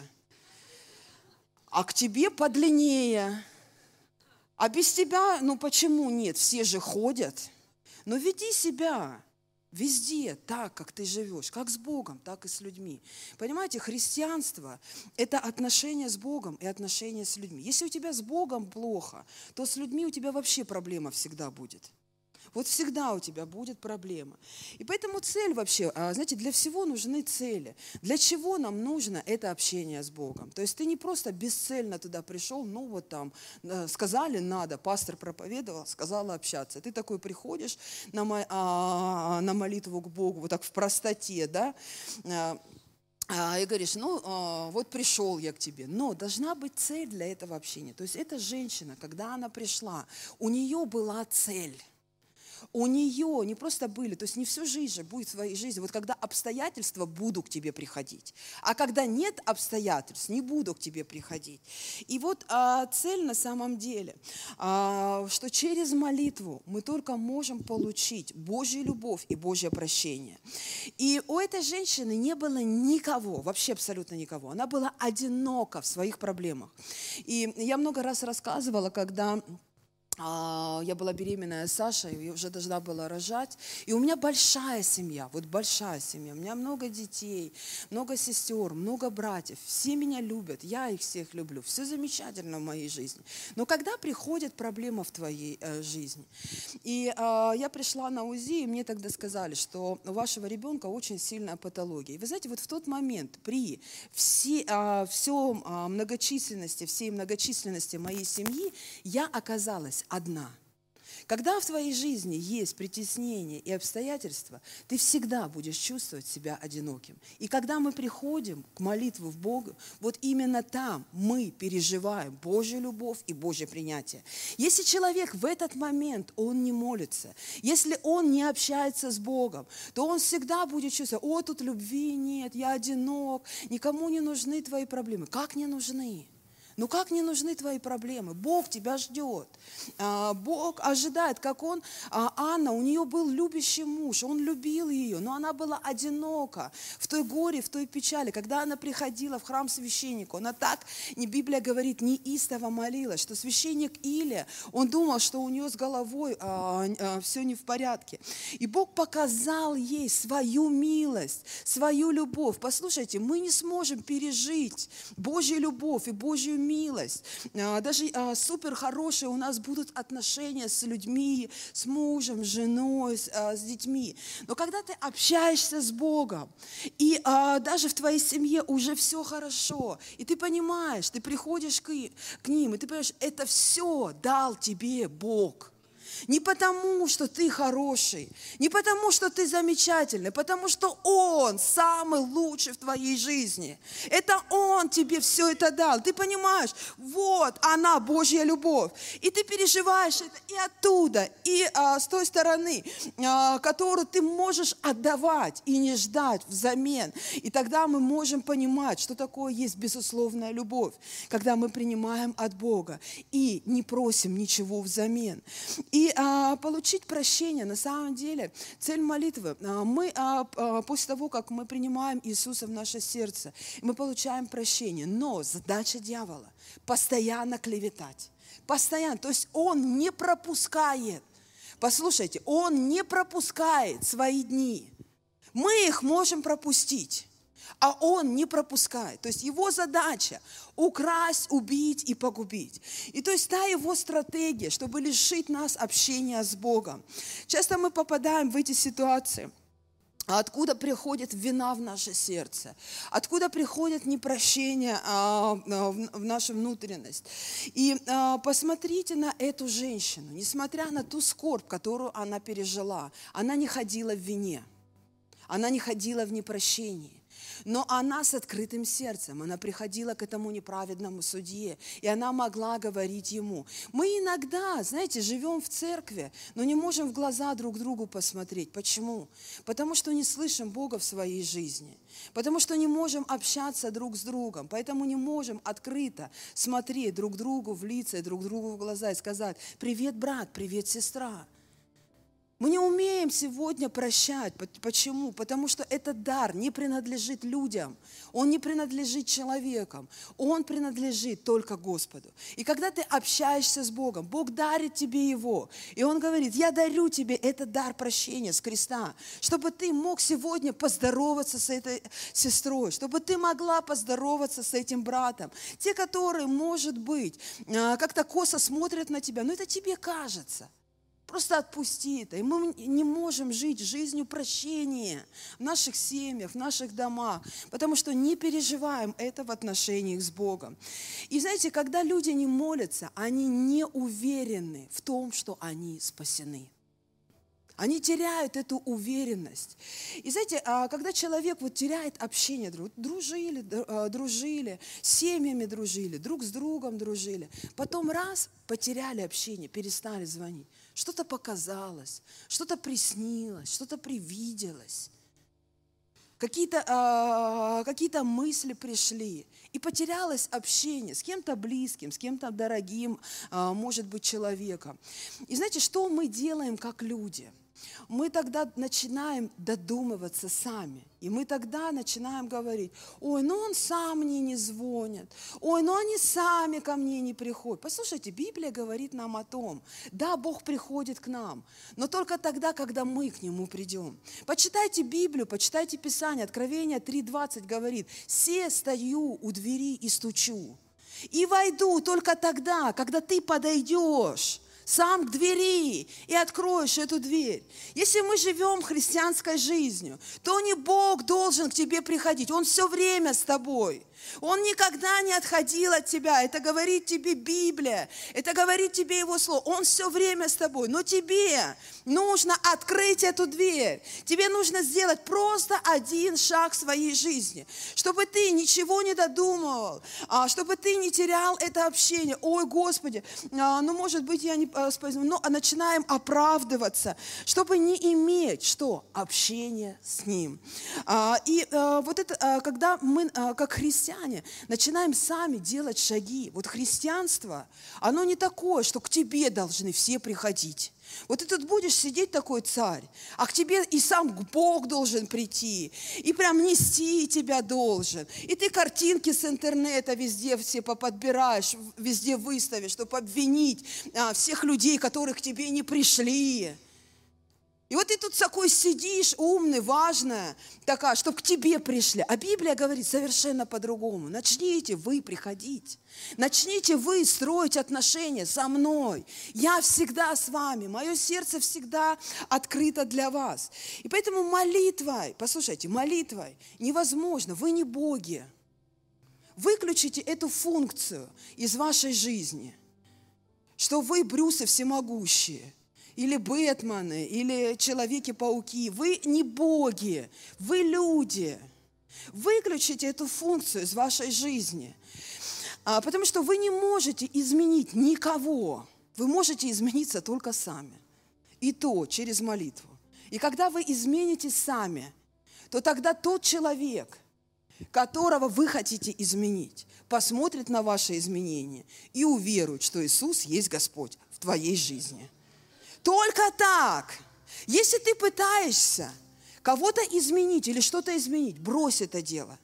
А к тебе подлиннее. А без тебя, ну почему нет? Все же ходят. Но веди себя везде так, как ты живешь, как с Богом, так и с людьми. Понимаете, христианство – это отношения с Богом и отношения с людьми. Если у тебя с Богом плохо, то с людьми у тебя вообще проблема всегда будет. Вот всегда у тебя будет проблема. И поэтому цель вообще, а, знаете, для всего нужны цели. Для чего нам нужно это общение с Богом? То есть ты не просто бесцельно туда пришел, ну вот там, э, сказали надо, пастор проповедовал, сказала общаться. Ты такой приходишь на, а, на молитву к Богу, вот так в простоте, да, а, а, и говоришь, ну вот пришел я к тебе. Но должна быть цель для этого общения. То есть эта женщина, когда она пришла, у нее была цель у нее не просто были, то есть не всю жизнь же будет в своей жизни, вот когда обстоятельства буду к тебе приходить, а когда нет обстоятельств, не буду к тебе приходить. И вот а, цель на самом деле, а, что через молитву мы только можем получить Божью любовь и Божье прощение. И у этой женщины не было никого, вообще абсолютно никого. Она была одинока в своих проблемах. И я много раз рассказывала, когда я была беременная Сашей, уже должна была рожать. И у меня большая семья, вот большая семья. У меня много детей, много сестер, много братьев. Все меня любят, я их всех люблю. Все замечательно в моей жизни. Но когда приходит проблема в твоей э, жизни? И а, я пришла на УЗИ, и мне тогда сказали, что у вашего ребенка очень сильная патология. И вы знаете, вот в тот момент при все, а, всем а, многочисленности, всей многочисленности моей семьи, я оказалась одна. Когда в твоей жизни есть притеснение и обстоятельства, ты всегда будешь чувствовать себя одиноким. И когда мы приходим к молитве в Бога, вот именно там мы переживаем Божью любовь и Божье принятие. Если человек в этот момент, он не молится, если он не общается с Богом, то он всегда будет чувствовать, о, тут любви нет, я одинок, никому не нужны твои проблемы. Как не нужны? Ну как не нужны твои проблемы? Бог тебя ждет. А, Бог ожидает, как он, а, Анна, у нее был любящий муж, он любил ее, но она была одинока в той горе, в той печали. Когда она приходила в храм священнику, она так, не Библия говорит, неистово молилась, что священник Илия, он думал, что у нее с головой все не в порядке. И Бог показал ей свою милость, свою любовь. Послушайте, мы не сможем пережить Божью любовь и Божью милость, а, даже а, супер хорошие у нас будут отношения с людьми, с мужем, с женой, с, а, детьми. Но когда ты общаешься с Богом, и даже в твоей семье уже все хорошо, и ты понимаешь, ты приходишь к ним, и ты понимаешь, это все дал тебе Бог. Не потому, что ты хороший, не потому, что ты замечательный, потому что Он самый лучший в твоей жизни. Это Он тебе все это дал. Ты понимаешь, вот она, Божья любовь. И ты переживаешь это и оттуда, и а, с той стороны, а, которую ты можешь отдавать и не ждать взамен. И тогда мы можем понимать, что такое есть безусловная любовь, когда мы принимаем от Бога и не просим ничего взамен. И а, получить прощение, на самом деле, цель молитвы. а, мы а, а, после того, как мы принимаем Иисуса в наше сердце, мы получаем прощение. Но задача дьявола – постоянно клеветать. Постоянно. То есть он не пропускает. Послушайте, он не пропускает свои дни. Мы их можем пропустить, а он не пропускает. То есть его задача украсть, убить и погубить. И то есть та его стратегия, чтобы лишить нас общения с Богом. Часто мы попадаем в эти ситуации. Откуда приходит вина в наше сердце? Откуда приходит непрощение а, а, в в нашу внутренность? И а, посмотрите на эту женщину. Несмотря на ту скорбь, которую она пережила, она не ходила в вине. Она не ходила в непрощении. Но она с открытым сердцем, она приходила к этому неправедному судье, и она могла говорить ему. Мы иногда, знаете, живем в церкви, но не можем в глаза друг другу посмотреть. Почему? Потому что не слышим Бога в своей жизни. Потому что не можем общаться друг с другом. Поэтому не можем открыто смотреть друг другу в лица друг другу в глаза и сказать, привет, брат, привет, сестра. Мы не умеем сегодня прощать. Почему? Потому что этот дар не принадлежит людям. Он не принадлежит человекам. Он принадлежит только Господу. И когда ты общаешься с Богом, Бог дарит тебе его. И Он говорит, я дарю тебе этот дар прощения с креста, чтобы ты мог сегодня поздороваться с этой сестрой, чтобы ты могла поздороваться с этим братом. Те, которые, может быть, а, как-то косо смотрят на тебя, но это тебе кажется. Просто отпусти это. И мы не можем жить жизнью прощения в наших семьях, в наших домах, потому что не переживаем это в отношениях с Богом. И знаете, когда люди не молятся, они не уверены в том, что они спасены. Они теряют эту уверенность. И знаете, а, когда человек вот теряет общение, дружили, а, дружили, семьями дружили, друг с другом дружили, потом раз потеряли общение, перестали звонить, что-то показалось, что-то приснилось, что-то привиделось какие-то а, какие-то мысли пришли, и потерялось общение с кем-то близким, с кем-то дорогим, а, может быть, человеком. И знаете, что мы делаем как люди? Мы тогда начинаем додумываться сами. И мы тогда начинаем говорить, ой, ну он сам мне не звонит, ой, ну они сами ко мне не приходят. Послушайте, Библия говорит нам о том, да, Бог приходит к нам, но только тогда, когда мы к Нему придем. Почитайте Библию, почитайте Писание, Откровение 3.20 говорит, «Се стою у двери и стучу, и войду только тогда, когда ты подойдешь сам к двери и откроешь эту дверь. Если мы живем христианской жизнью, то не Бог должен к тебе приходить, Он все время с тобой. Он никогда не отходил от тебя. Это говорит тебе Библия. Это говорит тебе Его Слово. Он все время с тобой. Но тебе нужно открыть эту дверь. Тебе нужно сделать просто один шаг в своей жизни. Чтобы ты ничего не додумывал. а, Чтобы ты не терял это общение. Ой, Господи, а, ну, может быть, я не. Ну, а начинаем оправдываться. Чтобы не иметь, что? Общение с Ним. А, И вот это, когда мы, как христиане, начинаем сами делать шаги. Вот христианство, оно не такое, что к тебе должны все приходить. Вот ты тут будешь сидеть такой царь, а к тебе и сам Бог должен прийти, и прям нести тебя должен. И ты картинки с интернета везде все поподбираешь, везде выставишь, чтобы обвинить а, всех людей, которые к тебе не пришли. И вот ты тут такой сидишь, умный, важная, такая, чтобы к тебе пришли. А Библия говорит совершенно по-другому. Начните вы приходить. Начните вы строить отношения со мной. Я всегда с вами. Мое сердце всегда открыто для вас. И поэтому молитвой, послушайте, молитвой невозможно. Вы не боги. Выключите эту функцию из вашей жизни, что вы Брюсы всемогущие – или Бэтмены, или Человеки-пауки. Вы не боги, вы люди. Выключите эту функцию из вашей жизни, а, потому что вы не можете изменить никого. Вы можете измениться только сами. И то через молитву. И когда вы изменитесь сами, то тогда тот человек, которого вы хотите изменить, посмотрит на ваши изменения и уверует, что Иисус есть Господь в твоей жизни. Только так. Если ты пытаешься кого-то изменить или что-то изменить, брось это дело.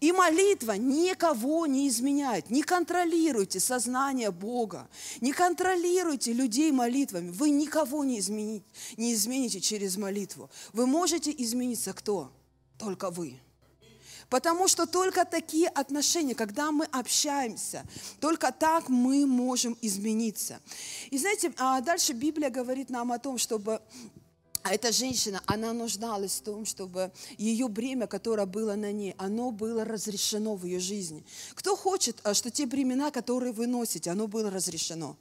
И молитва никого не изменяет. Не контролируйте сознание Бога. Не контролируйте людей молитвами. Вы никого не, измените, не измените через молитву. Вы можете измениться кто? Только вы. Потому что только такие отношения, когда мы общаемся, только так мы можем измениться. И знаете, а дальше Библия говорит нам о том, чтобы эта женщина, она нуждалась в том, чтобы ее бремя, которое было на ней, оно было разрешено в ее жизни. Кто хочет, а, что те бремена, которые вы носите, оно было разрешено?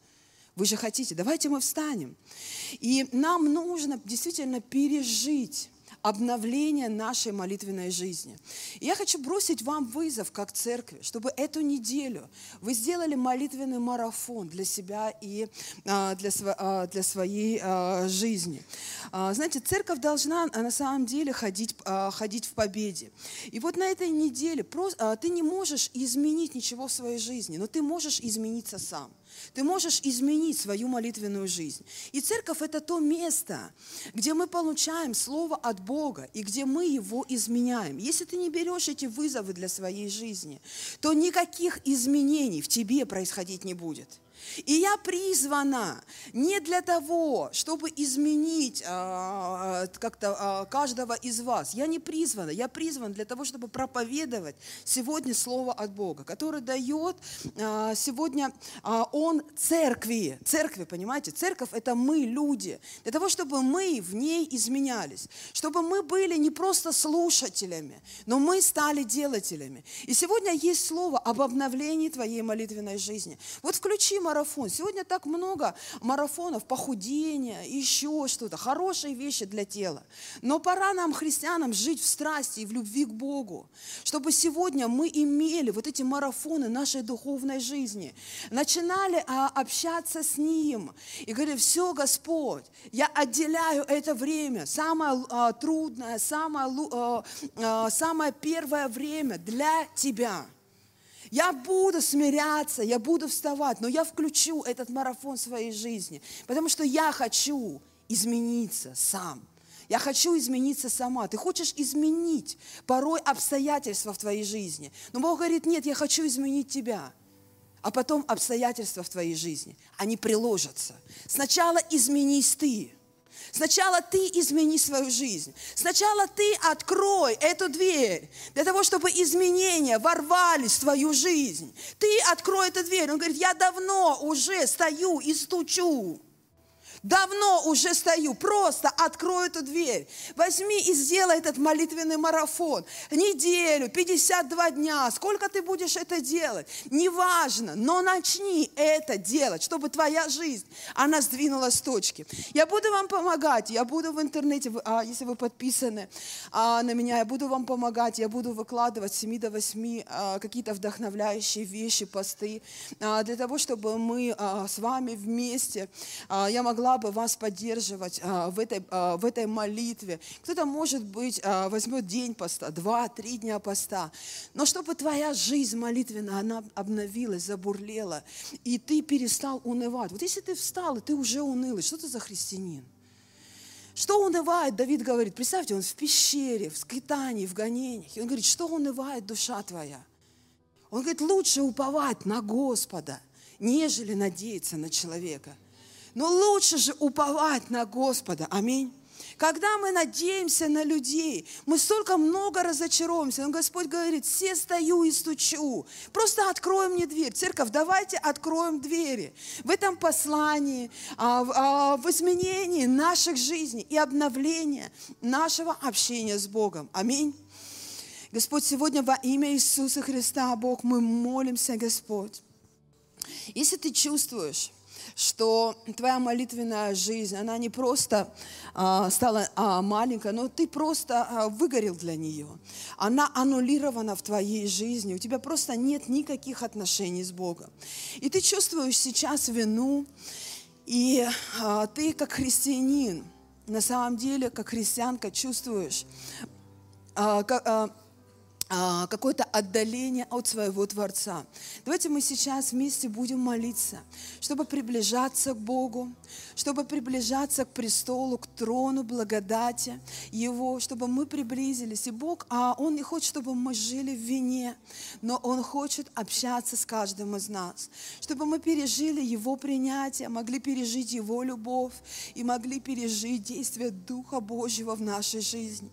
Вы же хотите, давайте мы встанем. И нам нужно действительно пережить обновление нашей молитвенной жизни. И я хочу бросить вам вызов как церкви, чтобы эту неделю вы сделали молитвенный марафон для себя и а, для, а, для своей а, жизни. Знаете, церковь должна на самом деле ходить, ходить в победе. И вот на этой неделе ты не можешь изменить ничего в своей жизни, но ты можешь измениться сам. Ты можешь изменить свою молитвенную жизнь. И церковь – это то место, где мы получаем Слово от Бога и где мы его изменяем. Если ты не берешь эти вызовы для своей жизни, то никаких изменений в тебе происходить не будет – и я призвана не для того, чтобы изменить а, как-то а, каждого из вас. Я не призвана. Я призван для того, чтобы проповедовать сегодня Слово от Бога, которое дает а, сегодня а, Он церкви. Церкви, понимаете? Церковь – это мы, люди. Для того, чтобы мы в ней изменялись. Чтобы мы были не просто слушателями, но мы стали делателями. И сегодня есть Слово об обновлении твоей молитвенной жизни. Вот включи марафон. Сегодня так много марафонов, похудения, еще что-то. Хорошие вещи для тела. Но пора нам, христианам, жить в страсти и в любви к Богу. Чтобы сегодня мы имели вот эти марафоны нашей духовной жизни. Начинали а, общаться с Ним. И говорили, все, Господь, я отделяю это время. Самое а, трудное, самое, а, самое первое время для Тебя. Я буду смиряться, я буду вставать, но я включу этот марафон своей жизни, потому что я хочу измениться сам. Я хочу измениться сама. Ты хочешь изменить порой обстоятельства в твоей жизни. Но Бог говорит, нет, я хочу изменить тебя. А потом обстоятельства в твоей жизни, они приложатся. Сначала изменись ты. Сначала ты измени свою жизнь. Сначала ты открой эту дверь для того, чтобы изменения ворвались в твою жизнь. Ты открой эту дверь. Он говорит, я давно уже стою и стучу. Давно уже стою, просто открою эту дверь. Возьми и сделай этот молитвенный марафон. Неделю, 52 дня, сколько ты будешь это делать, неважно, но начни это делать, чтобы твоя жизнь, она сдвинулась с точки. Я буду вам помогать, я буду в интернете, а, если вы подписаны а, на меня, я буду вам помогать, я буду выкладывать с 7 до 8 а, какие-то вдохновляющие вещи, посты, для того, чтобы мы с вами вместе, я могла могла бы вас поддерживать а, в, этой, а, в этой молитве. Кто-то, может быть, а, возьмет день поста, два, три дня поста. Но чтобы твоя жизнь молитвенная, она обновилась, забурлела, и ты перестал унывать. Вот если ты встал, и ты уже унылый, что ты за христианин? Что унывает, Давид говорит, представьте, он в пещере, в скитании, в гонениях. И он говорит, что унывает душа твоя? Он говорит, лучше уповать на Господа, нежели надеяться на человека – но лучше же уповать на Господа. Аминь. Когда мы надеемся на людей, мы столько много разочаруемся. Но Господь говорит, все стою и стучу. Просто открой мне дверь. Церковь, давайте откроем двери. В этом послании, а, а, в изменении наших жизней и обновлении нашего общения с Богом. Аминь. Господь, сегодня во имя Иисуса Христа, Бог, мы молимся, Господь. Если ты чувствуешь, что твоя молитвенная жизнь, она не просто а, стала а, маленькой, но ты просто а, выгорел для нее. Она аннулирована в твоей жизни. У тебя просто нет никаких отношений с Богом. И ты чувствуешь сейчас вину, и а, ты как христианин, на самом деле, как христианка, чувствуешь, а, как, а, какое-то отдаление от своего Творца. Давайте мы сейчас вместе будем молиться, чтобы приближаться к Богу, чтобы приближаться к престолу, к трону благодати Его, чтобы мы приблизились. И Бог, а Он не хочет, чтобы мы жили в вине, но Он хочет общаться с каждым из нас, чтобы мы пережили Его принятие, могли пережить Его любовь и могли пережить действие Духа Божьего в нашей жизни.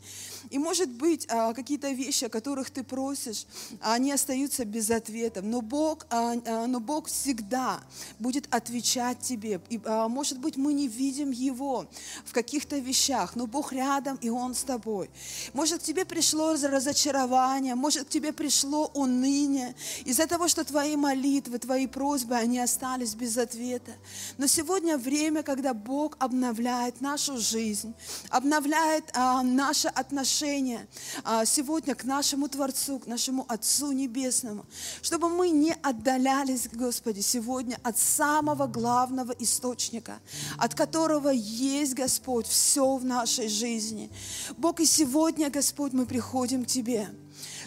И может быть, а, какие-то вещи, о которых ты просишь, они остаются без ответа. Но Бог, а, а, но Бог всегда будет отвечать тебе. И, может быть, мы не видим Его в каких-то вещах, но Бог рядом, и Он с тобой. Может, к тебе пришло разочарование, может, к тебе пришло уныние из-за того, что твои молитвы, твои просьбы, они остались без ответа. Но сегодня время, когда Бог обновляет нашу жизнь, обновляет а, отношения, отношение а, сегодня к нашему Творцу, к нашему Отцу Небесному, чтобы мы не отдалялись, Господи, сегодня от самого главного источника, от которого есть, Господь, все в нашей жизни. Бог, и сегодня, Господь, мы приходим к Тебе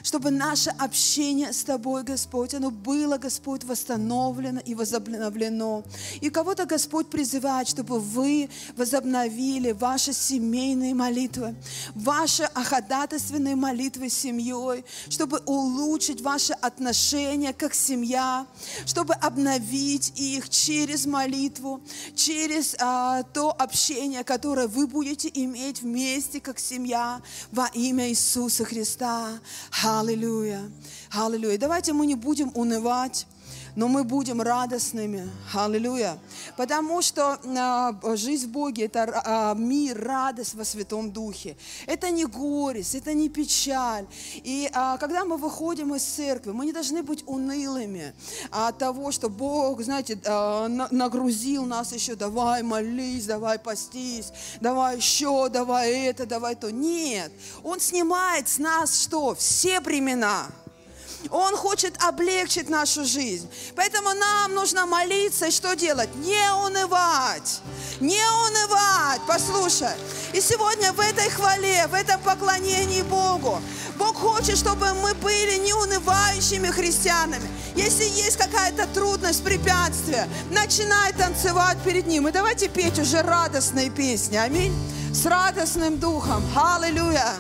чтобы наше общение с Тобой, Господь, оно было, Господь, восстановлено и возобновлено. И кого-то Господь призывает, чтобы вы возобновили ваши семейные молитвы, ваши ходатайственные молитвы с семьей, чтобы улучшить ваши отношения как семья, чтобы обновить их через молитву, через а, то общение, которое вы будете иметь вместе как семья во имя Иисуса Христа. Аллилуйя. Аллилуйя. Давайте мы не будем унывать но мы будем радостными. Аллилуйя. Потому что а, жизнь в Боге – это а, мир, радость во Святом Духе. Это не горесть, это не печаль. И а, когда мы выходим из церкви, мы не должны быть унылыми от того, что Бог, знаете, а, нагрузил нас еще, давай молись, давай постись, давай еще, давай это, давай то. Нет, Он снимает с нас что? Все бремена. Он хочет облегчить нашу жизнь. Поэтому нам нужно молиться и что делать? Не унывать. Не унывать. Послушай. И сегодня в этой хвале, в этом поклонении Богу, Бог хочет, чтобы мы были неунывающими христианами. Если есть какая-то трудность, препятствие, начинай танцевать перед Ним. И давайте петь уже радостные песни. Аминь. С радостным духом. Аллилуйя.